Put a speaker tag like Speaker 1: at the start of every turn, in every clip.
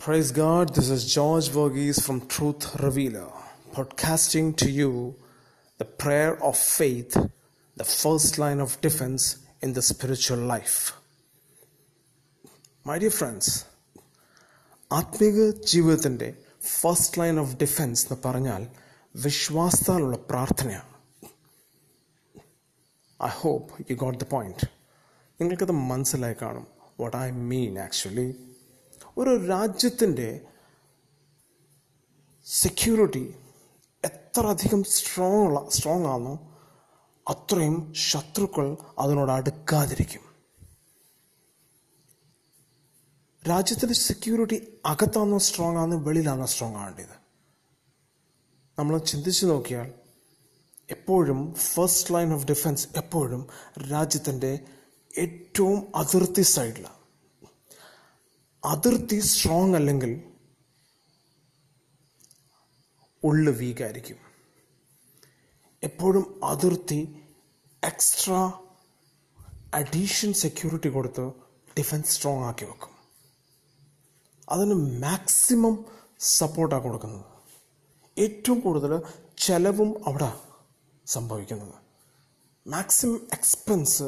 Speaker 1: Praise God, this is George Verghese from Truth Revealer, podcasting to you the prayer of faith, the first line of defense in the spiritual life. My dear friends, ആത്മീക ജീവിതത്തിൻ്റെ first line of defence എന്ന് പറഞ്ഞാൽ വിശ്വാസത്താലുള്ള പ്രാർത്ഥനയാണ് I hope you got the point നിങ്ങൾക്കത് മനസ്സിലായി കാണും what I mean actually ഒരു രാജ്യത്തിന്റെ സെക്യൂരിറ്റി എത്ര അധികം സ്ട്രോങ് സ്ട്രോങ് ആണോ അത്രയും ശത്രുക്കൾ അതിനോട് അടുക്കാതിരിക്കും. രാജ്യത്തിന്റെ സെക്യൂരിറ്റി അകത്താണോ സ്ട്രോങ് ആണോ വെളിയിലാണോ സ്ട്രോങ് ആവേണ്ടത് നമ്മൾ ചിന്തിച്ചു നോക്കിയാൽ എപ്പോഴും ഫസ്റ്റ് ലൈൻ ഓഫ് ഡിഫൻസ് എപ്പോഴും രാജ്യത്തിന്റെ ഏറ്റവും അതിർത്തി സൈഡിലാണ് അതിർത്തി സ്ട്രോങ് അല്ലെങ്കിൽ ഉള്ളു വീക്കായിരിക്കും എപ്പോഴും അതിർത്തി എക്സ്ട്രാ അഡീഷൻ സെക്യൂരിറ്റി കൊടുത്ത് ഡിഫൻസ് സ്ട്രോങ് ആക്കി വെക്കും. അതിന് മാക്സിമം സപ്പോർട്ടാണ് കൊടുക്കുന്നത്. ഏറ്റവും കൂടുതൽ ചെലവും അവിടെ സംഭവിക്കുന്നത്. മാക്സിമം എക്സ്പെൻസ്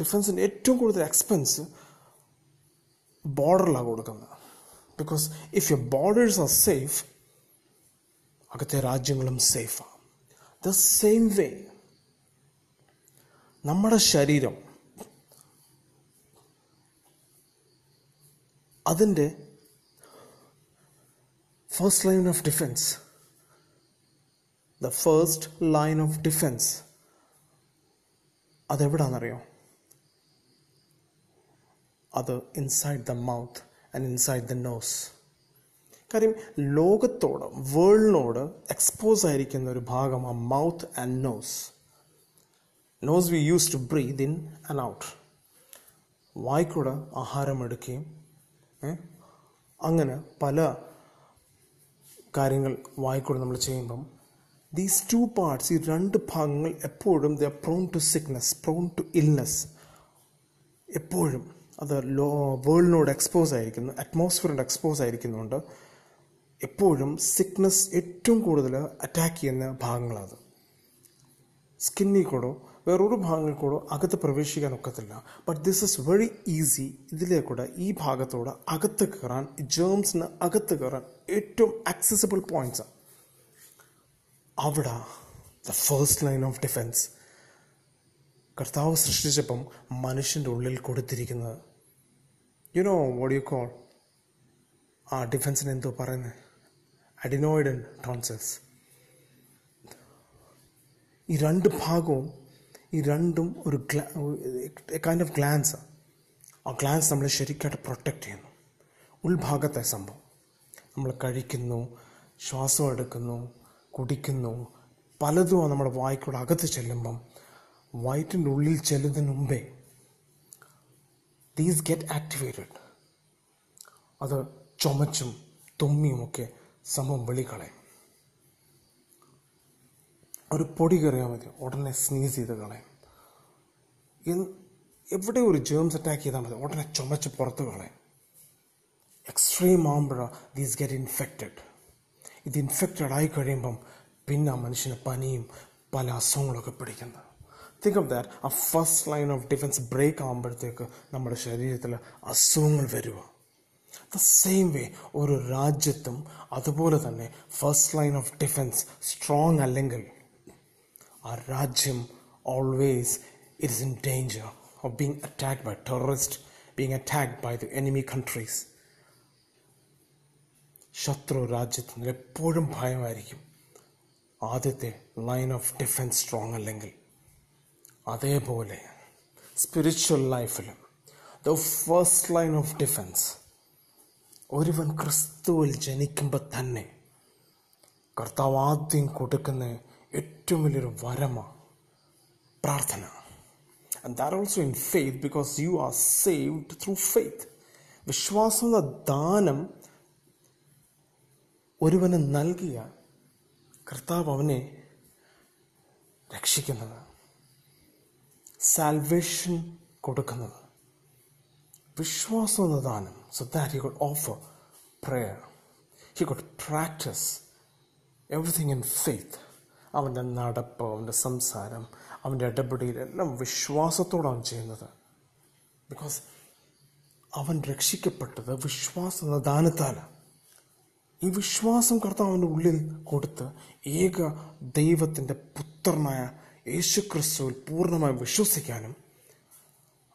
Speaker 1: ഡിഫൻസിന്റെ ഏറ്റവും കൂടുതൽ എക്സ്പെൻസ് ബോർഡറിലാണ് കൊടുക്കുന്നത്. Because if you borders are safe അകത്തെ രാജ്യങ്ങളും സേഫാണ് ദ സെയിം വേ നമ്മുടെ ശരീരം അതിന്റെ first line of defence the first line of defence അതെവിടാണെന്നറിയോ അത് inside the mouth and inside the nose കാര്യം ലോകത്തോട് വേൾഡിനോട് എക്സ്പോസ് ആയിരിക്കുന്ന ഒരു ഭാഗം ആ mouth and nose nose we use to breathe in and out വായിക്കൂടെ ആഹാരം എടുക്കുകയും അങ്ങനെ പല കാര്യങ്ങൾ വായിക്കൂടെ നമ്മൾ ചെയ്യുമ്പം ദീസ് ടു പാർട്സ് ഈ രണ്ട് ഭാഗങ്ങൾ എപ്പോഴും the prone to sickness prone to illness എപ്പോഴും അത് ലോ വേൾഡിനോട് എക്സ്പോസ് ആയിരിക്കുന്നു അറ്റ്മോസ്ഫിയറിനോട് എക്സ്പോസ് ആയിരിക്കുന്നുണ്ട്. എപ്പോഴും സിക്നസ് ഏറ്റവും കൂടുതൽ അറ്റാക്ക് ചെയ്യുന്ന ഭാഗങ്ങളത് സ്കിന്നിൽ കൂടോ വേറൊരു ഭാഗങ്ങളിൽ കൂടോ അകത്ത് പ്രവേശിക്കാൻ ഒക്കത്തില്ല. But this is very easy ഇതിലേക്കൂടെ ഈ ഭാഗത്തോടെ അകത്ത് കയറാൻ ജേംസിന് അകത്ത് കയറാൻ ഏറ്റവും ആക്സസിബിൾ പോയിന്റ്സ് അവിടെ the first line of defence കർത്താവ് സൃഷ്ടിച്ചപ്പം മനുഷ്യന്റെ ഉള്ളിൽ കൊടുത്തിരിക്കുന്നത്. You know what you call ആ ഡിഫൻസിന് എന്തോ പറയുന്നത് അഡിനോയിഡൻ ടോൺസസ് ഈ രണ്ട് ഭാഗവും ഈ രണ്ടും ഒരു ഗ്ലാ കൈൻഡ് ഓഫ് ഗ്ലാൻസ് ആ. ഗ്ലാൻസ് നമ്മളെ ശരിക്കായിട്ട് പ്രൊട്ടക്റ്റ് ചെയ്യുന്നു. ഉൾഭാഗത്തെ സംഭവം. നമ്മൾ കഴിക്കുന്നു ശ്വാസം എടുക്കുന്നു കുടിക്കുന്നു പലതും നമ്മുടെ വായിക്കൂടെ അകത്ത് ചെല്ലുമ്പം വയറ്റിന്റെ ഉള്ളിൽ ചെല്ലുന്നതിന് മുമ്പേ ദീസ് ഗെറ്റ് ആക്ടിവേറ്റഡ് അത് ചുമച്ചും തുമ്മിയുമൊക്കെ സംഭവം വെളിക്കളയും ഒരു പൊടി കയറിയാൽ മതി. ഉടനെ സ്നീസ് ചെയ്ത് കളയും. എവിടെ ഒരു ജേംസ് അറ്റാക്ക് ചെയ്താൽ മതി. ഉടനെ ചുമച്ച് പുറത്ത് കളയും. എക്സ്ട്രീം ആകുമ്പോഴാണ് ദീസ് ഗെറ്റ് ഇൻഫെക്റ്റഡ് ഇത് ഇൻഫെക്റ്റഡ് ആയി കഴിയുമ്പം പിന്നെ ആ മനുഷ്യന് പനിയും പല അസുഖങ്ങളൊക്കെ പിടിക്കുന്നത്. തിങ്ക് ഓഫ് ദാറ്റ് ആ first line of defence break ആകുമ്പോഴത്തേക്ക് നമ്മുടെ ശരീരത്തിൽ അസുഖങ്ങൾ വരിക ദ സെയിം വേ ഒരു രാജ്യത്തും അതുപോലെ തന്നെ first line of defence strong അല്ലെങ്കിൽ ആ രാജ്യം always it is in danger of being attacked by terrorist being attacked by the enemy countries ശത്രു രാജ്യത്തിന് എപ്പോഴും ഭയമായിരിക്കും. ആദ്യത്തെ ലൈൻ ഓഫ് ഡിഫൻസ് സ്ട്രോങ് അല്ലെങ്കിൽ അതേപോലെ സ്പിരിച്വൽ ലൈഫിലും the first line of defence ഒരുവൻ ക്രിസ്തുവിൽ ജനിക്കുമ്പോൾ തന്നെ കർത്താവ് ആദ്യം കൊടുക്കുന്ന ഏറ്റവും വലിയൊരു വരമാണ് പ്രാർത്ഥന. And there also in faith because you are saved through faith വിശ്വാസം ദാനം ഒരുവന് നൽകിയ കർത്താവ് അവനെ രക്ഷിക്കുന്നത്. സാൽവേഷൻ കൊടുക്കുന്നത്. വിശ്വാസം എന്ന so that you could offer prayer. He could practise everything in faith അവന്റെ നടപ്പ് അവന്റെ സംസാരം അവന്റെ ഇടപെടലെല്ലാം വിശ്വാസത്തോടാണ് ചെയ്യുന്നത്. ബിക്കോസ് അവൻ രക്ഷിക്കപ്പെട്ടത് വിശ്വാസം എന്ന ദാനത്താലാണ് ഈ വിശ്വാസം കർത്താവ് അവന്റെ ഉള്ളിൽ കൊടുത്ത് ഏക ദൈവത്തിന്റെ പുത്രനായ യേശു ക്രിസ്തുവിൽ പൂർണമായി വിശ്വസിക്കാനും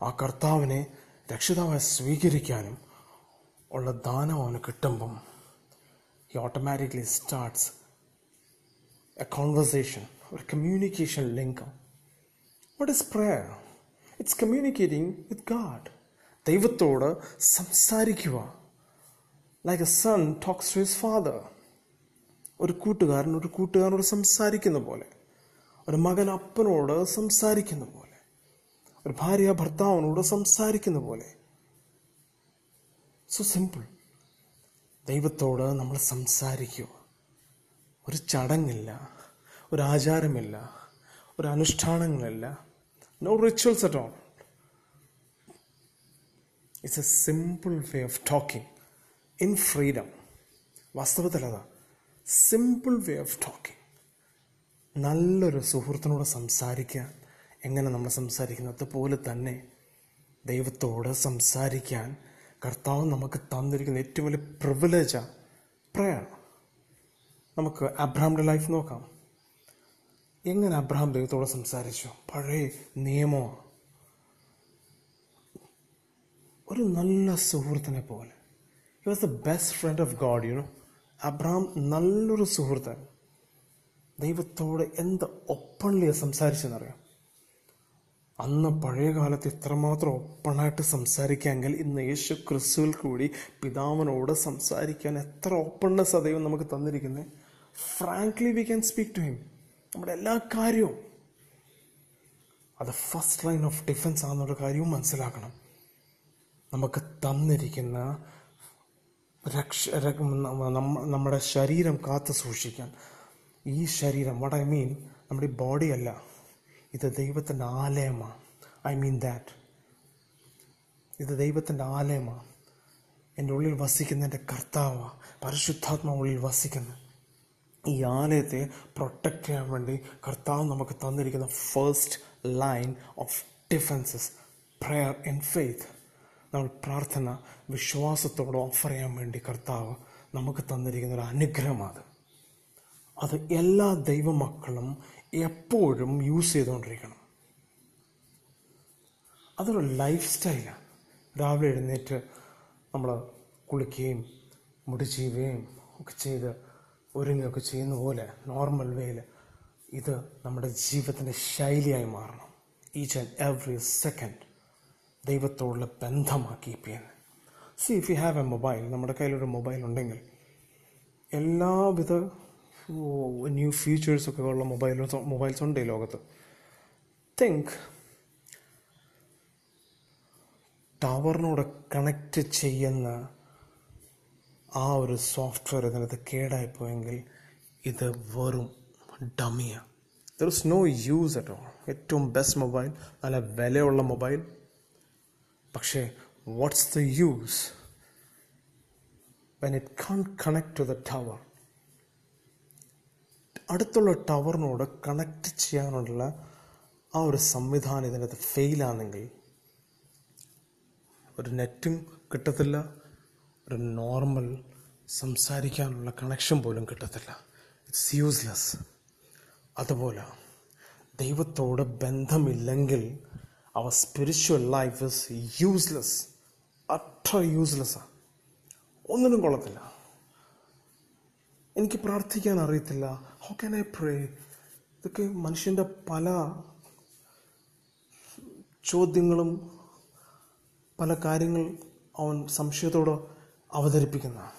Speaker 1: ആ കർത്താവിനെ രക്ഷിതാവായി സ്വീകരിക്കാനും ഉള്ള ദാനം അവന് കിട്ടുമ്പം ഈ ഓട്ടോമാറ്റിക്കലി സ്റ്റാർട്ട്സ് എ കോൺവെർസേഷൻ ഒരു communication link what is prayer it's communicating with God. ദൈവത്തോട് സംസാരിക്കുക. Like a son talks to his father ഒരു കൂട്ടുകാരൻ ഒരു കൂട്ടുകാരനോട് സംസാരിക്കുന്ന പോലെ. ഒരു മകൻ അപ്പനോട് സംസാരിക്കുന്ന പോലെ. ഒരു ഭാര്യ ഭർത്താവിനോട് സംസാരിക്കുന്ന പോലെ. സോ സിമ്പിൾ ദൈവത്തോട് നമ്മൾ സംസാരിക്കുക. ഒരു ചടങ്ങില്ല ഒരു ആചാരമില്ല ഒരു അനുഷ്ഠാനങ്ങളില്ല. No rituals at all it's a simple way of talking in freedom വാസ്തവത്തിൽ സിമ്പിൾ വേ ഓഫ് ടോക്കിംഗ് നല്ലൊരു സുഹൃത്തിനോട് സംസാരിക്കാൻ എങ്ങനെ നമ്മൾ സംസാരിക്കുന്നത് അതുപോലെ തന്നെ ദൈവത്തോട് സംസാരിക്കാൻ കർത്താവ് നമുക്ക് തന്നിരിക്കുന്ന ഏറ്റവും വലിയ പ്രിവിലേജാണ് പ്രയർ നമുക്ക് അബ്രഹാമിന്റെ ലൈഫ് നോക്കാം. എങ്ങനെ അബ്രഹാം ദൈവത്തോട് സംസാരിച്ചു? പഴയ നിയമമാണ് ഒരു നല്ല സുഹൃത്തിനെ പോലെ. He was the best friend of God you know Abraham നല്ലൊരു സുഹൃത്താണ് ദൈവത്തോട് എന്ത് ഒപ്പൺലിയാണ് സംസാരിച്ചെന്നറിയാം? അന്ന് പഴയ കാലത്ത് ഇത്രമാത്രം ഓപ്പണായിട്ട് സംസാരിക്കാമെങ്കിൽ ഇന്ന് യേശു ക്രിസ്തുവിൽ കൂടി പിതാവിനോട് സംസാരിക്കാൻ എത്ര ഓപ്പൺനെസ് ദൈവം നമുക്ക് തന്നിരിക്കുന്നത് frankly we can speak to him നമ്മുടെ എല്ലാ കാര്യവും. അത് ഫസ്റ്റ് ലൈൻ ഓഫ് ഡിഫൻസ് ആണെന്നുള്ള കാര്യവും മനസ്സിലാക്കണം. നമുക്ക് തന്നിരിക്കുന്ന രക്ഷ നമ്മുടെ ശരീരം കാത്തു സൂക്ഷിക്കാൻ. ഈ ശരീരം വട്ട് ഐ മീൻ നമ്മുടെ ഈ ബോഡി അല്ല. ഇത് ദൈവത്തിന്റെ ആലയമാണ് ഐ മീൻ ദാറ്റ് ഇത് ദൈവത്തിന്റെ ആലയമാണ് എന്റെ ഉള്ളിൽ വസിക്കുന്ന എന്റെ കർത്താവാണ് പരിശുദ്ധാത്മ ഉള്ളിൽ വസിക്കുന്നത് ഈ ആലയത്തെ പ്രൊട്ടക്റ്റ് ചെയ്യാൻ വേണ്ടി കർത്താവ് നമുക്ക് തന്നിരിക്കുന്ന first line of defences prayer in faith നമ്മൾ പ്രാർത്ഥന വിശ്വാസത്തോടെ ഓഫർ ചെയ്യാൻ വേണ്ടി കർത്താവ് നമുക്ക് തന്നിരിക്കുന്ന ഒരു അനുഗ്രഹമാണ് അത് എല്ലാ ദൈവമക്കളും എപ്പോഴും യൂസ് ചെയ്തുകൊണ്ടിരിക്കണം. അതൊരു ലൈഫ് സ്റ്റൈലാണ് രാവിലെ എഴുന്നേറ്റ് നമ്മൾ കുളിക്കുകയും മുടി ചെയ്യുകയും ഒക്കെ ചെയ്ത് ഒരുങ്ങുകയൊക്കെ ചെയ്യുന്ന പോലെ നോർമൽ വേയിൽ ഇത് നമ്മുടെ ജീവിതത്തിന്റെ ശൈലിയായി മാറണം. ഈച്ച് ആൻഡ് എവറി സെക്കൻഡ് ദൈവത്തോടുള്ള ബന്ധമാക്കി ചെയ്യുന്നത്. See if you have a mobile നമ്മുടെ കയ്യിലൊരു മൊബൈൽ ഉണ്ടെങ്കിൽ എല്ലാവിധ ന്യൂ ഫീച്ചേഴ്സൊക്കെ ഉള്ള മൊബൈൽ മൊബൈൽസ് ഉണ്ട് ഈ ലോകത്ത്. തിങ്ക് ടവറിനോട് കണക്റ്റ് ചെയ്യുന്ന ആ ഒരു സോഫ്റ്റ്വെയർ ഇതിനകത്ത് കേടായിപ്പോയെങ്കിൽ ഇത് വെറും ഡമിയാണ് there is no use at all ഏറ്റവും ബെസ്റ്റ് മൊബൈൽ നല്ല വിലയുള്ള മൊബൈൽ പക്ഷേ what's the use when it can't connect to the tower അടുത്തുള്ള ടവറിനോട് കണക്ട് ചെയ്യാനുള്ള ആ ഒരു സംവിധാനം ഇതിനകത്ത് ഫെയിലാണെങ്കിൽ ഒരു നെറ്റും കിട്ടത്തില്ല ഒരു നോർമൽ സംസാരിക്കാനുള്ള കണക്ഷൻ പോലും കിട്ടത്തില്ല. ഇറ്റ്സ് യൂസ്ലെസ് അതുപോലെ ദൈവത്തോട് ബന്ധമില്ലെങ്കിൽ our spiritual life is useless utter യൂസ്ലെസ്സാണ് ഒന്നിനും കൊള്ളത്തില്ല. എനിക്ക് പ്രാർത്ഥിക്കാൻ അറിയത്തില്ല. ഹൗ ക്യാൻ ഐ പ്രേ ഇതൊക്കെ മനുഷ്യന്റെ പല ചോദ്യങ്ങളും പല കാര്യങ്ങൾ അവൻ സംശയത്തോടെ അവതരിപ്പിക്കുന്ന.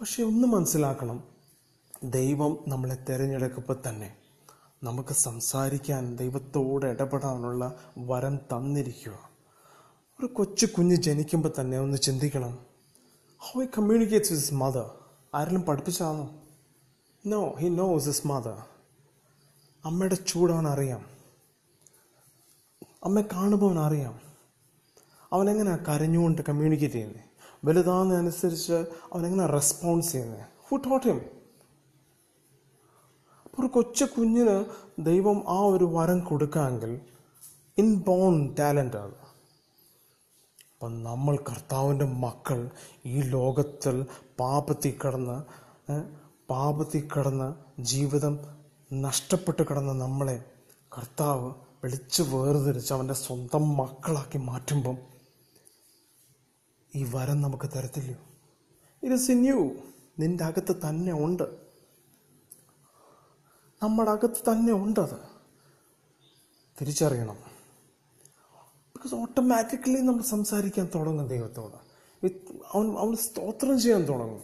Speaker 1: പക്ഷെ ഒന്ന് മനസ്സിലാക്കണം. ദൈവം നമ്മളെ തിരഞ്ഞെടുക്കുമ്പോൾ തന്നെ നമുക്ക് സംസാരിക്കാൻ ദൈവത്തോട് ഇടപെടാനുള്ള വരം തന്നിരിക്കുക. ഒരു കൊച്ചു കുഞ്ഞ് ജനിക്കുമ്പോൾ തന്നെ ഒന്ന് ചിന്തിക്കണം. How I communicates with mother ആരെങ്കിലും പഠിപ്പിച്ചതാണോ? No he knows his mother അമ്മയുടെ ചൂടവൻ അറിയാം അമ്മയെ കാണുമ്പോൾ അവൻ അറിയാം അവനെങ്ങനെ കരഞ്ഞുകൊണ്ട് കമ്മ്യൂണിക്കേറ്റ് ചെയ്യുന്നത് വലുതാകുന്നതനുസരിച്ച് അവനെങ്ങനെ റെസ്പോൺസ് ചെയ്യുന്നത് ഹു ടോട്ട് ഹിം ഒരു കൊച്ചു കുഞ്ഞിന് ദൈവം ആ ഒരു വരം കൊടുക്കാമെങ്കിൽ ഇൻ ബോൺ ടാലന്റ് ആണ്. അപ്പം നമ്മൾ കർത്താവിന്റെ മക്കൾ ഈ ലോകത്തിൽ പാപത്തിൽ കടന്ന് പാപത്തി പാപത്തിൽ കടന്ന് ജീവിതം നഷ്ടപ്പെട്ട് കിടന്ന നമ്മളെ കർത്താവ് വിളിച്ച് വേർതിരിച്ച് അവന്റെ സ്വന്തം മക്കളാക്കി മാറ്റുമ്പം ഈ വരം നമുക്ക് തരത്തില്ലയോ ഇത് സിന്യു നിന്റെ അകത്ത് തന്നെ ഉണ്ട്. നമ്മുടെ അകത്ത് തന്നെ ഉണ്ട് അത്. തിരിച്ചറിയണം. ബിക്കോസ് ഓട്ടോമാറ്റിക്കലി നമ്മൾ സംസാരിക്കാൻ തുടങ്ങും ദൈവത്തോട്. വിത്ത് അവൻ അവൻ സ്തോത്രം ചെയ്യാൻ തുടങ്ങും.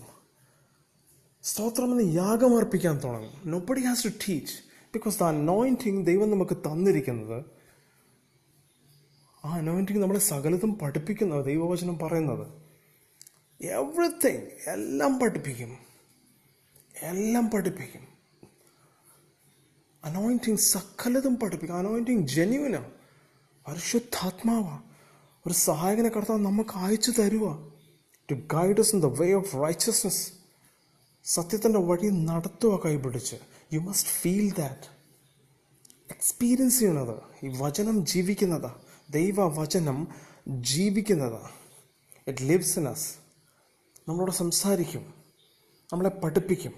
Speaker 1: സ്തോത്രം എന്ന് യാഗമർപ്പിക്കാൻ തുടങ്ങും. No body has to teach because the anointing ദൈവം നമുക്ക് തന്നിരിക്കുന്നത്. ആ അനോയിന്റിങ് നമ്മളെ സകലതും പഠിപ്പിക്കുന്നത് ദൈവവചനം പറയുന്നത്. എവറിത്തിങ് എല്ലാം പഠിപ്പിക്കും. എല്ലാം പഠിപ്പിക്കും. അനോയിന്റിങ് സകലതും പഠിപ്പിക്കും. അനോയിന്റിങ് ജെന്യുവിനാണ് പരിശുദ്ധാത്മാവാ ഒരു സഹായകനെ കടത്താൻ നമുക്ക് അയച്ചു തരുക to guides in the way of righteousness സത്യത്തിന്റെ വഴി നടത്തുക കൈപിടിച്ച്. You must feel that experience ചെയ്യണത് ഈ വചനം ജീവിക്കുന്നതാ. ദൈവ വചനം ജീവിക്കുന്നതാ. ഇറ്റ് ലിവ്സ് ഇൻ അസ് നമ്മളോട് സംസാരിക്കും. നമ്മളെ പഠിപ്പിക്കും.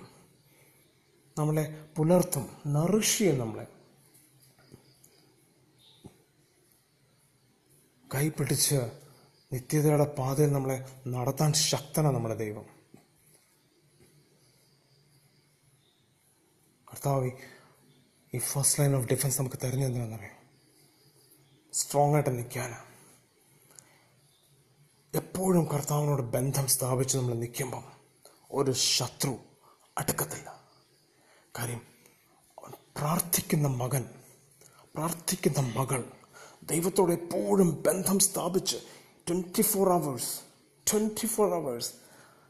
Speaker 1: നമ്മളെ പുലർത്തും. നറിഷ് ചെയ്യും നമ്മളെ. കൈ പിടിച്ച് നിത്യതയുടെ പാതയിൽ നമ്മളെ നടത്താൻ ശക്തനാണ് നമ്മുടെ ദൈവം. കർത്താവ് ഈ ഫസ്റ്റ് ലൈൻ ഓഫ് ഡിഫൻസ് നമുക്ക് തരുന്നതെന്താണെന്നറിയാം സ്ട്രോങ് ആയിട്ട് നിൽക്കാനാണ് എപ്പോഴും കർത്താവിനോട് ബന്ധം സ്ഥാപിച്ച് നമ്മൾ നിൽക്കുമ്പം ഒരു ശത്രു അടുക്കത്തില്ല. കാര്യം പ്രാർത്ഥിക്കുന്ന മകൻ പ്രാർത്ഥിക്കുന്ന മകൾ ദൈവത്തോട് എപ്പോഴും ബന്ധം സ്ഥാപിച്ച് twenty four hours twenty four hours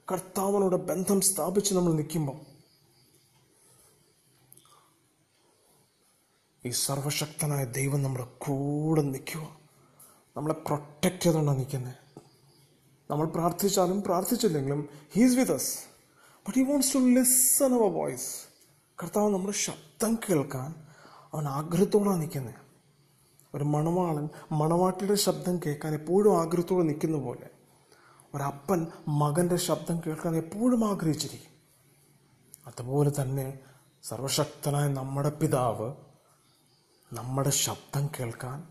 Speaker 1: കർത്താവിനോട് ബന്ധം സ്ഥാപിച്ച് നമ്മൾ നിൽക്കുമ്പോൾ ഈ സർവശക്തനായ ദൈവം നമ്മുടെ കൂടെ നിൽക്കുക നമ്മളെ പ്രൊട്ടക്റ്റ് ചെയ്തുകൊണ്ടാണ് നിൽക്കുന്നത് നമ്മൾ പ്രാർത്ഥിച്ചാലും പ്രാർത്ഥിച്ചില്ലെങ്കിലും he's with us but he wants to listen our voice കർത്താവ് നമ്മുടെ ശബ്ദം കേൾക്കാൻ അവൻ ആഗ്രഹത്തോടാണ് നിൽക്കുന്നത് ഒരു മണവാളൻ മണവാട്ടിയുടെ ശബ്ദം കേൾക്കാൻ എപ്പോഴും ആഗ്രഹത്തോടെ നിൽക്കുന്ന പോലെ. ഒരപ്പൻ മകന്റെ ശബ്ദം കേൾക്കാൻ എപ്പോഴും ആഗ്രഹിച്ചിരിക്കും. അതുപോലെ തന്നെ സർവശക്തനായ നമ്മുടെ പിതാവ് നമ്മുടെ ശബ്ദം കേൾക്കാൻ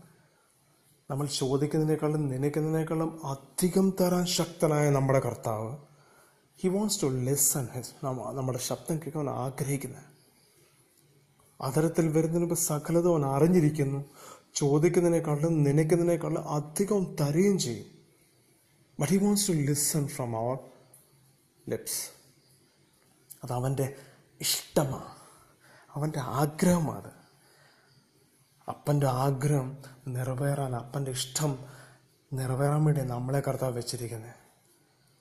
Speaker 1: നമ്മൾ ചോദിക്കുന്നതിനേക്കാളും നനയ്ക്കുന്നതിനേക്കാളും അധികം തരാൻ ശക്തനായ നമ്മുടെ കർത്താവ്. He wants to listen his നമ്മുടെ ശബ്ദം കേൾക്കാൻ ആഗ്രഹിക്കുന്നത്. അതരത്തിൽ വരുന്നതിന് മുമ്പ് സകലതും അവൻ അറിഞ്ഞിരിക്കുന്നു. ചോദിക്കുന്നതിനേക്കാളും നനയ്ക്കുന്നതിനേക്കാളും അധികം തരുകയും ചെയ്യും. But he wants to listen from our lips അത് അവന്റെ ഇഷ്ടമാണ്. അവന്റെ ആഗ്രഹമാണ്. അപ്പന്റെ ആഗ്രഹം നിറവേറാൻ അപ്പന്റെ ഇഷ്ടം നിറവേറാൻ വേണ്ടി നമ്മളെ കർത്താവ് വെച്ചിരിക്കുന്നത്.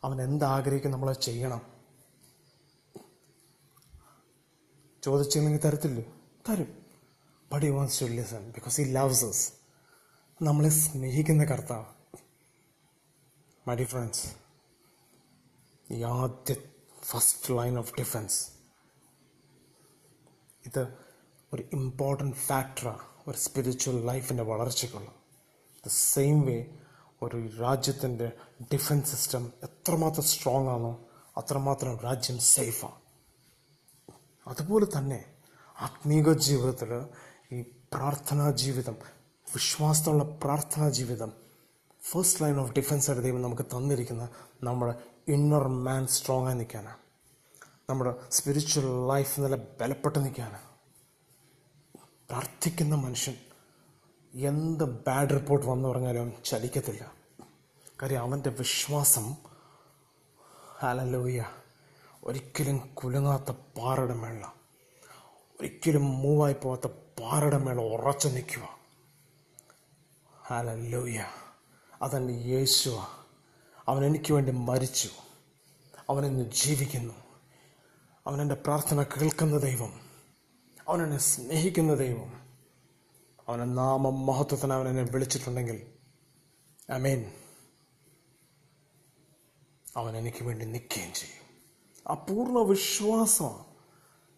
Speaker 1: അവൻ എന്താഗ്രഹിക്കും നമ്മളെ ചെയ്യണം. ചോദിച്ചില്ലെങ്കിൽ തരത്തില്ലേ. തരും. But he wants to listen because he loves us നമ്മളെ സ്നേഹിക്കുന്ന കർത്താവ്. മൈ ഡി ഫ്രണ്ട്സ് ഈ ആദ്യ ഫസ്റ്റ് ലൈൻ ഓഫ് ഡിഫൻസ് ഇത് ഒരു ഇമ്പോർട്ടന്റ് ഫാക്ടറാണ് ഒരു സ്പിരിച്വൽ ലൈഫിന്റെ വളർച്ചയ്ക്കുള്ള. ദ സെയിം വേ ഒരു രാജ്യത്തിന്റെ ഡിഫൻസ് സിസ്റ്റം എത്രമാത്രം സ്ട്രോങ് ആണോ അത്രമാത്രം രാജ്യം സേഫാണ് അതുപോലെ തന്നെ ആത്മീക ജീവിതത്തിൽ പ്രാർത്ഥനാ ജീവിതം വിശ്വാസത്തോടുള്ള പ്രാർത്ഥനാ ജീവിതം ഫസ്റ്റ് ലൈൻ ഓഫ് ഡിഫൻസ് ആയിട്ട് ദൈവം നമുക്ക് തന്നിരിക്കുന്ന നമ്മുടെ ഇന്നർ മാൻ സ്ട്രോങ് ആയി നിൽക്കാനാണ് നമ്മുടെ സ്പിരിച്വൽ ലൈഫ് നല്ല ബലപ്പെട്ട് നിൽക്കാനാണ് പ്രാർത്ഥിക്കുന്ന മനുഷ്യൻ എന്ത് ബാഡ് റിപ്പോർട്ട് വന്നു പറഞ്ഞാലും ചലിക്കത്തില്ല. കാര്യം അവന്റെ വിശ്വാസം ഹലലോയ ഒരിക്കലും കുലുങ്ങാത്ത പാറയുടെ മേള ഒരിക്കലും മൂവായി പോകാത്ത പാറയുടെ മേളം ഉറച്ചു നിൽക്കുക. ഹലലോയ അതെന്റെ യേശുവ. അവൻ എനിക്ക് വേണ്ടി മരിച്ചു. അവനെന്ന് ജീവിക്കുന്നു. അവനെന്റെ പ്രാർത്ഥന കേൾക്കുന്ന ദൈവം. അവനെന്നെ സ്നേഹിക്കുന്ന ദൈവം. അവനെ നാമം മഹത്വത്തിന് അവൻ എന്നെ വിളിച്ചിട്ടുണ്ടെങ്കിൽ. അമേൻ അവൻ എനിക്ക് വേണ്ടി നിൽക്കുകയും ചെയ്യും. ആ പൂർണ വിശ്വാസമാണ്.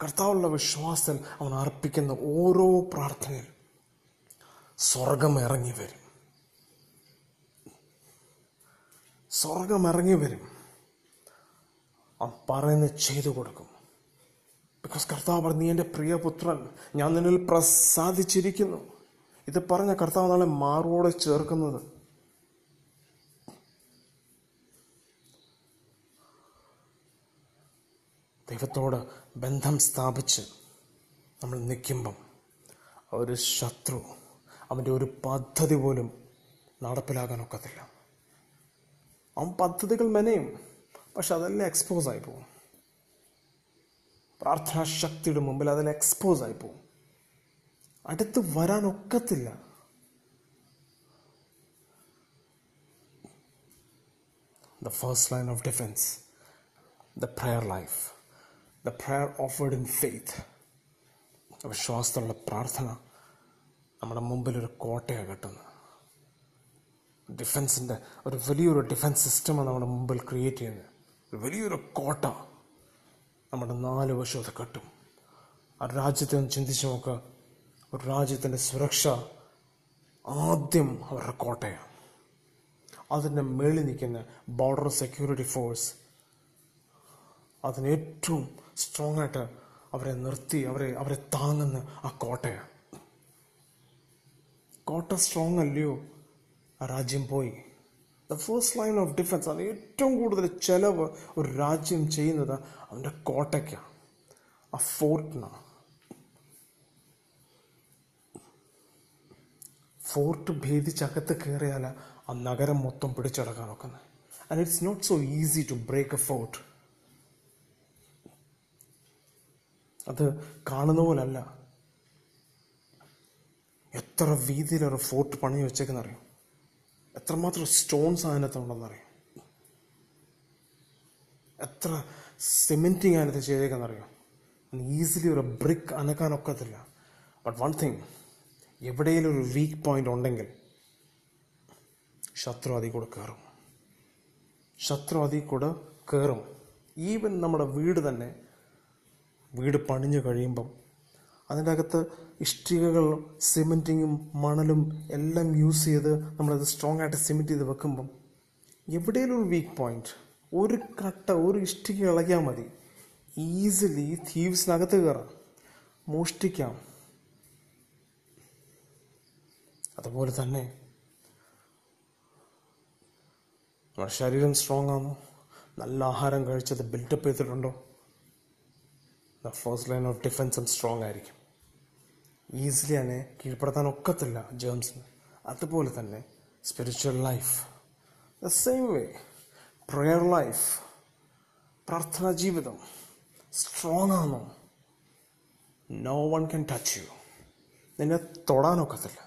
Speaker 1: കർത്താവുള്ള വിശ്വാസം അവൻ അർപ്പിക്കുന്ന ഓരോ പ്രാർത്ഥനയിലും സ്വർഗം ഇറങ്ങി വരും. സ്വർഗം ഇറങ്ങി വരും. അവൻ പറയുന്നത് ചെയ്തു കൊടുക്കും. ബിക്കോസ് കർത്താവ് പറഞ്ഞു നീ എന്റെ പ്രിയപുത്രൻ ഞാൻ നിന്നിൽ പ്രസാദിച്ചിരിക്കുന്നു. ഇത് പറഞ്ഞ കർത്താവ് നാളെ മാറോടെ ചേർക്കുന്നത് ദൈവത്തോട് ബന്ധം സ്ഥാപിച്ച് നമ്മൾ നിൽക്കുമ്പം ഒരു ശത്രു അവന്റെ ഒരു പദ്ധതി പോലും നടപ്പിലാക്കാൻ ഒക്കത്തില്ല അവൻ പദ്ധതികൾ മെനയും പക്ഷെ അതെല്ലാം എക്സ്പോസ് ആയി പോകും. പ്രാർത്ഥനാ ശക്തിയുടെ മുമ്പിൽ അതെല്ലാം എക്സ്പോസ് ആയി പോകും. അടുത്ത് വരാൻ ഒക്കത്തില്ല first line of defense, the prayer life, the prayer offered in faith വിശ്വാസത്തിലുള്ള പ്രാർത്ഥന നമ്മുടെ മുമ്പിൽ ഒരു കോട്ടയാണ് കെട്ടുന്നത് ഡിഫൻസിന്റെ ഒരു വലിയൊരു ഡിഫൻസ് സിസ്റ്റമാണ് നമ്മുടെ മുമ്പിൽ ക്രിയേറ്റ് ചെയ്യുന്നത്. ഒരു വലിയൊരു കോട്ട നമ്മുടെ നാല് വശം അത് കെട്ടും. ആ രാജ്യത്തെ ഒന്ന് ചിന്തിച്ച് നോക്കുക ഒരു രാജ്യത്തിന്റെ സുരക്ഷ ആദ്യം അവരുടെ കോട്ടയാണ്. അതിന്റെ മേളിൽ നിൽക്കുന്ന ബോർഡർ സെക്യൂരിറ്റി ഫോഴ്സ് അതിന് ഏറ്റവും സ്ട്രോങ് ആയിട്ട് അവരെ നിർത്തി അവരെ അവരെ താങ്ങുന്ന ആ കോട്ടയാണ്. കോട്ട സ്ട്രോങ് അല്ലയോ? ആ രാജ്യം പോയി. The first line of defence അത് ഏറ്റവും കൂടുതൽ ചിലവ് ഒരു രാജ്യം ചെയ്യുന്നത് അവന്റെ കോട്ടയ്ക്കാണ്. ആ ഫോർട്ടിനാണ് ഫോർട്ട് ഭേദിച്ചകത്ത് കയറിയാൽ ആ നഗരം മൊത്തം പിടിച്ചടക്കാൻ നോക്കുന്നത്. And it's not so easy to break a fort അത് കാണുന്ന പോലല്ല. എത്ര വീതിയിലൊരു ഫോർട്ട് പണി വെച്ചേക്കെന്നറിയാം? എത്രമാത്രം സ്റ്റോൺസ് അതിനകത്തുണ്ടെന്നറിയാം എത്ര സിമെന്റിങ് അതിനകത്ത് ചെയ്തേക്കെന്നറിയാം? ഈസിലി ഒരു ബ്രിക്ക് അനക്കാനൊക്കത്തില്ല. ബട്ട് വൺ തിങ് എവിടെയെങ്കിലും ഒരു വീക്ക് പോയിന്റ് ഉണ്ടെങ്കിൽ ശത്രു അതിൽ കൂടെ കയറും ശത്രു അതിൽ കൂടെ കയറും ഈവൻ നമ്മുടെ വീട് തന്നെ വീട് പണിഞ്ഞു കഴിയുമ്പം അതിന്റെ അകത്ത് ഇഷ്ടികകൾ സിമെന്റിങ്ങും മണലും എല്ലാം യൂസ് ചെയ്ത് നമ്മളത് സ്ട്രോങ് ആയിട്ട് സിമെന്റ് ചെയ്ത് വെക്കുമ്പം എവിടെയെങ്കിലും ഒരു വീക്ക് പോയിന്റ് ഒരു കട്ട ഒരു ഇഷ്ടിക ഇളകിയാൽ മതി. ഈസിലി തീവ്സിനകത്ത് കയറാം മോഷ്ടിക്കാം. അതുപോലെ തന്നെ നമ്മുടെ ശരീരം സ്ട്രോങ് ആണോ? നല്ല ആഹാരം കഴിച്ചത് ബിൽഡപ്പ് ചെയ്തിട്ടുണ്ടോ? ഫസ്റ്റ് ലൈൻ ഓഫ് ഡിഫൻസും സ്ട്രോങ് ആയിരിക്കും. ഈസിലി തന്നെ കീഴ്പ്പെടുത്താൻ ഒക്കത്തില്ല ജേംസിന് അതുപോലെ തന്നെ spiritual life the same way prayer life പ്രാർത്ഥനാ ജീവിതം സ്ട്രോങ് ആണോ no one can touch you നിന്നെ തൊടാനൊക്കത്തില്ല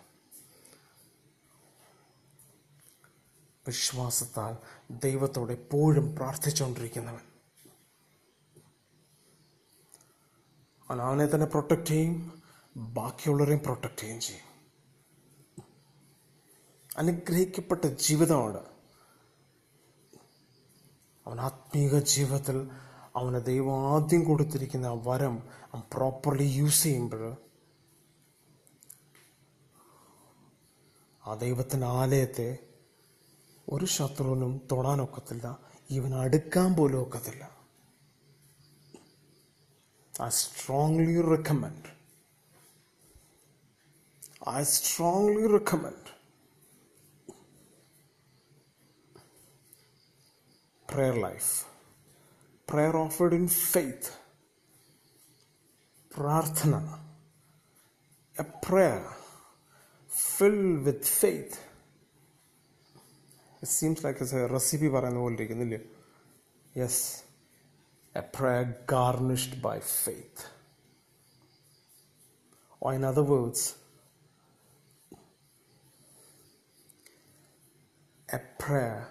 Speaker 1: വിശ്വാസത്താൽ ദൈവത്തോടെ എപ്പോഴും പ്രാർത്ഥിച്ചുകൊണ്ടിരിക്കുന്നവൻ. അവനെ തന്നെ പ്രൊട്ടക്റ്റ് ചെയ്യും. ബാക്കിയുള്ളവരെയും പ്രൊട്ടക്റ്റ് ചെയ്യുകയും ചെയ്യും. അനുഗ്രഹിക്കപ്പെട്ട ജീവിതമാണ് അവൻ ആത്മീക ജീവിതത്തിൽ അവന് ദൈവം ആദ്യം കൊടുത്തിരിക്കുന്ന ആ വരം അവൻ പ്രോപ്പർലി യൂസ് ചെയ്യുമ്പോൾ ആ ദൈവത്തിന്റെ ആലയത്തെ ഒരു ശത്രുവിനും തൊടാനൊക്കത്തില്ല. ഇവൻ അടുക്കാൻ പോലും ഒക്കത്തില്ല. I strongly recommend. I strongly recommend prayer life, prayer offered in faith, prarthana, a prayer filled with faith. It seems like it's a recipe പറയുന്ന പോലെ ഇരിക്കുന്നില്ലേ yes a prayer garnished by faith. Or, in other words, a prayer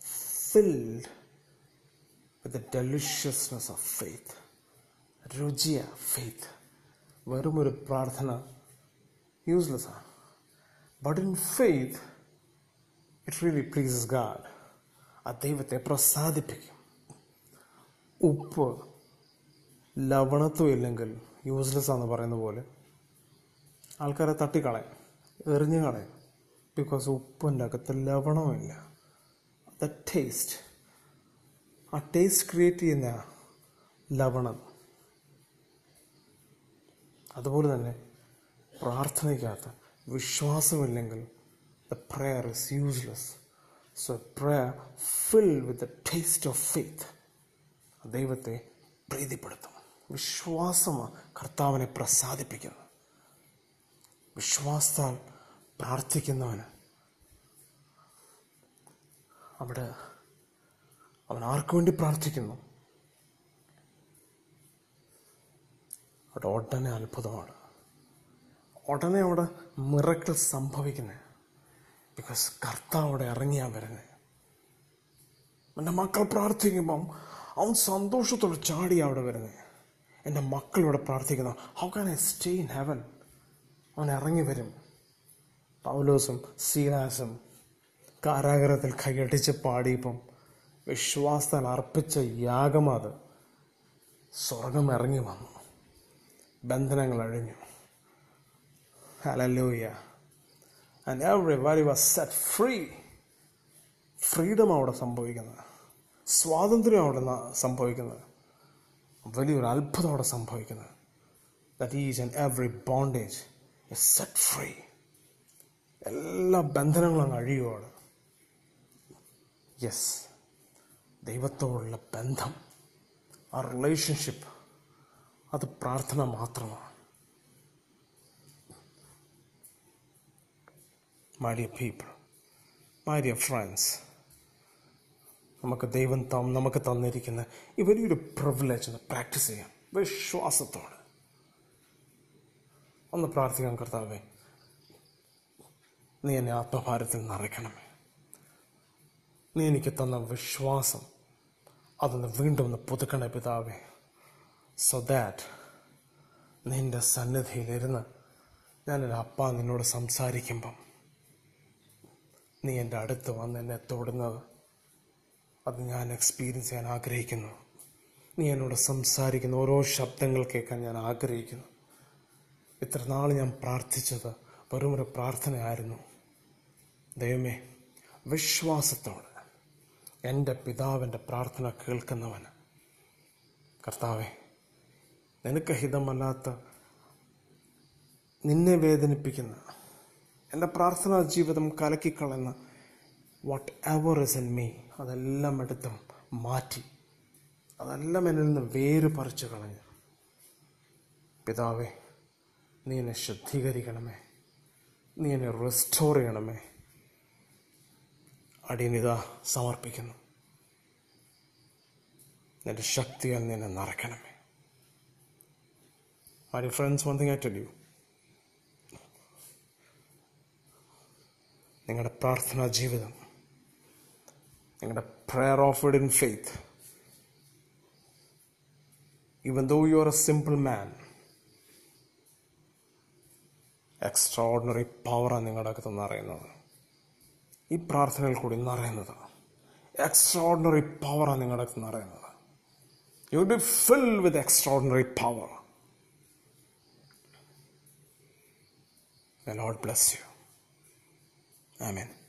Speaker 1: filled with the deliciousness of faith. രുചിയ faith വെറും ഒരു പ്രാർത്ഥന useless ആണ് but in faith it really pleases God ആ ദൈവത്തെ പ്രസാദിപ്പിക്കും ഉപ്പ് ലവണത്വം ഇല്ലെങ്കിൽ യൂസ്ലെസ് ആണെന്ന് പറയുന്ന പോലെ ആൾക്കാരെ തട്ടിക്കളയും എറിഞ്ഞു കളയും. ബിക്കോസ് ഉപ്പിന്റെ അകത്ത് ലവണമില്ല. ദ ടേസ്റ്റ് ആ ടേസ്റ്റ് ക്രിയേറ്റ് ചെയ്യുന്ന ലവണം. അതുപോലെ തന്നെ പ്രാർത്ഥനയ്ക്കകത്ത് വിശ്വാസമില്ലെങ്കിൽ the prayer is useless so prayer fill with the taste of faith ദൈവത്തെ പ്രീതിപ്പെടുത്തും. വിശ്വാസം കർത്താവിനെ പ്രസാദിപ്പിക്കുന്നു വിശ്വാസത്താൽ പ്രാർത്ഥിക്കുന്നവന് അവിടെ അവൻ ആർക്കു വേണ്ടി പ്രാർത്ഥിക്കുന്നു? അവിടെ ഉടനെ അത്ഭുതമാണ്. ഉടനെ അവിടെ മിറക്കിൾ സംഭവിക്കുന്നത് ബിക്കോസ് കർത്താവ് അവിടെ ഇറങ്ങിയാൽ വരുന്നത് എന്റെ മക്കൾ പ്രാർത്ഥിക്കുമ്പം അവൻ സന്തോഷത്തോടെ ചാടി അവിടെ വരുന്നത് എന്റെ മക്കളിവിടെ പ്രാർത്ഥിക്കുന്ന. How can I stay in heaven അവൻ ഇറങ്ങി വരും. പൗലോസും സീലാസും കാരാഗ്രഹത്തിൽ കൈയടിച്ച് പാടിയപ്പം വിശ്വാസത്താൽ അർപ്പിച്ച യാഗം അത്. സ്വർഗം ഇറങ്ങി വന്നു. ബന്ധനങ്ങൾ അഴിഞ്ഞു. Hallelujah and every was set free freedom അവിടെ സംഭവിക്കുന്നത്. സ്വാതന്ത്ര്യം അവിടെ സംഭവിക്കുന്നത്. വലിയൊരു അത്ഭുതം അവിടെ സംഭവിക്കുന്നത് that is and every bondage set free എല്ലാ ബന്ധനങ്ങളും അങ്ങ് അഴിയുവാണ്. യെസ് ദൈവത്തോടുള്ള ബന്ധം ആ റിലേഷൻഷിപ്പ് അത് പ്രാർത്ഥന മാത്രമാണ്. My dear people my dear friends നമുക്ക് ദൈവം തം നമുക്ക് തന്നിരിക്കുന്ന ഈ വലിയൊരു പ്രിവിലേജ് പ്രാക്ടീസ് ചെയ്യാം. വിശ്വാസത്തോടെ. ഒന്ന് പ്രാർത്ഥിക്കാൻ കർത്താവേ നീ എന്നെ ആത്മഭാരത്തിൽ നിറയ്ക്കണമേ. നീ എനിക്ക് തന്ന വിശ്വാസം അതൊന്ന് വീണ്ടും ഒന്ന് പുതുക്കണേ പിതാവേ. സോ ദാറ്റ് നിന്റെ സന്നിധിയിലിരുന്ന് ഞാനൊരു അപ്പ നിന്നോട് സംസാരിക്കുമ്പം നീ എന്റെ അടുത്ത് വന്ന് എന്നെ തൊടുന്നത് അത് ഞാൻ എക്സ്പീരിയൻസ് ചെയ്യാൻ ആഗ്രഹിക്കുന്നു. നീ എന്നോട് സംസാരിക്കുന്ന ഓരോ ശബ്ദങ്ങൾ കേൾക്കാൻ ഞാൻ ആഗ്രഹിക്കുന്നു. ഇത്ര നാൾ ഞാൻ പ്രാർത്ഥിച്ചത് വെറും ഒരു പ്രാർത്ഥനയായിരുന്നു. ദൈവമേ വിശ്വാസത്തോടെ എന്റെ പിതാവിന്റെ പ്രാർത്ഥന കേൾക്കുന്നവന് കർത്താവെ നിനക്ക് ഹിതമല്ലാത്ത നിന്നെ വേദനിപ്പിക്കുന്ന എന്റെ പ്രാർത്ഥനാ ജീവിതം കലക്കിക്കളയുന്ന whatever is in me അതെല്ലാം എടുത്ത് മാറ്റി. അതെല്ലാം എന്നിൽ നിന്ന് വേര് പറിച്ചു കളഞ്ഞു. പിതാവേ നീ എന്നെ ശുദ്ധീകരിക്കണമേ. നീ എന്നെ റെസ്റ്റോർ ചെയ്യണമേ. അടിയനിത സമർപ്പിക്കുന്നു. നിന്റെ ശക്തിയാൽ നിന്നെ നിറയ്ക്കണമേ. My friends one thing I tell you നിങ്ങളുടെ പ്രാർത്ഥനാ ജീവിതം നിങ്ങളുടെ prayer offered in faith even though you are a simple man extraordinary പവറാണ് നിങ്ങളുടെ അകത്ത് നിറയുന്നത്. ഈ പ്രാർത്ഥനയിൽ കൂടി നിറയുന്നത്. എക്സ്ട്രാ ഓർഡിനറി പവറാണ് നിങ്ങളുടെ അകത്ത് നിറയുന്നത്. You be fill with extraordinary power Lord bless you. Amen.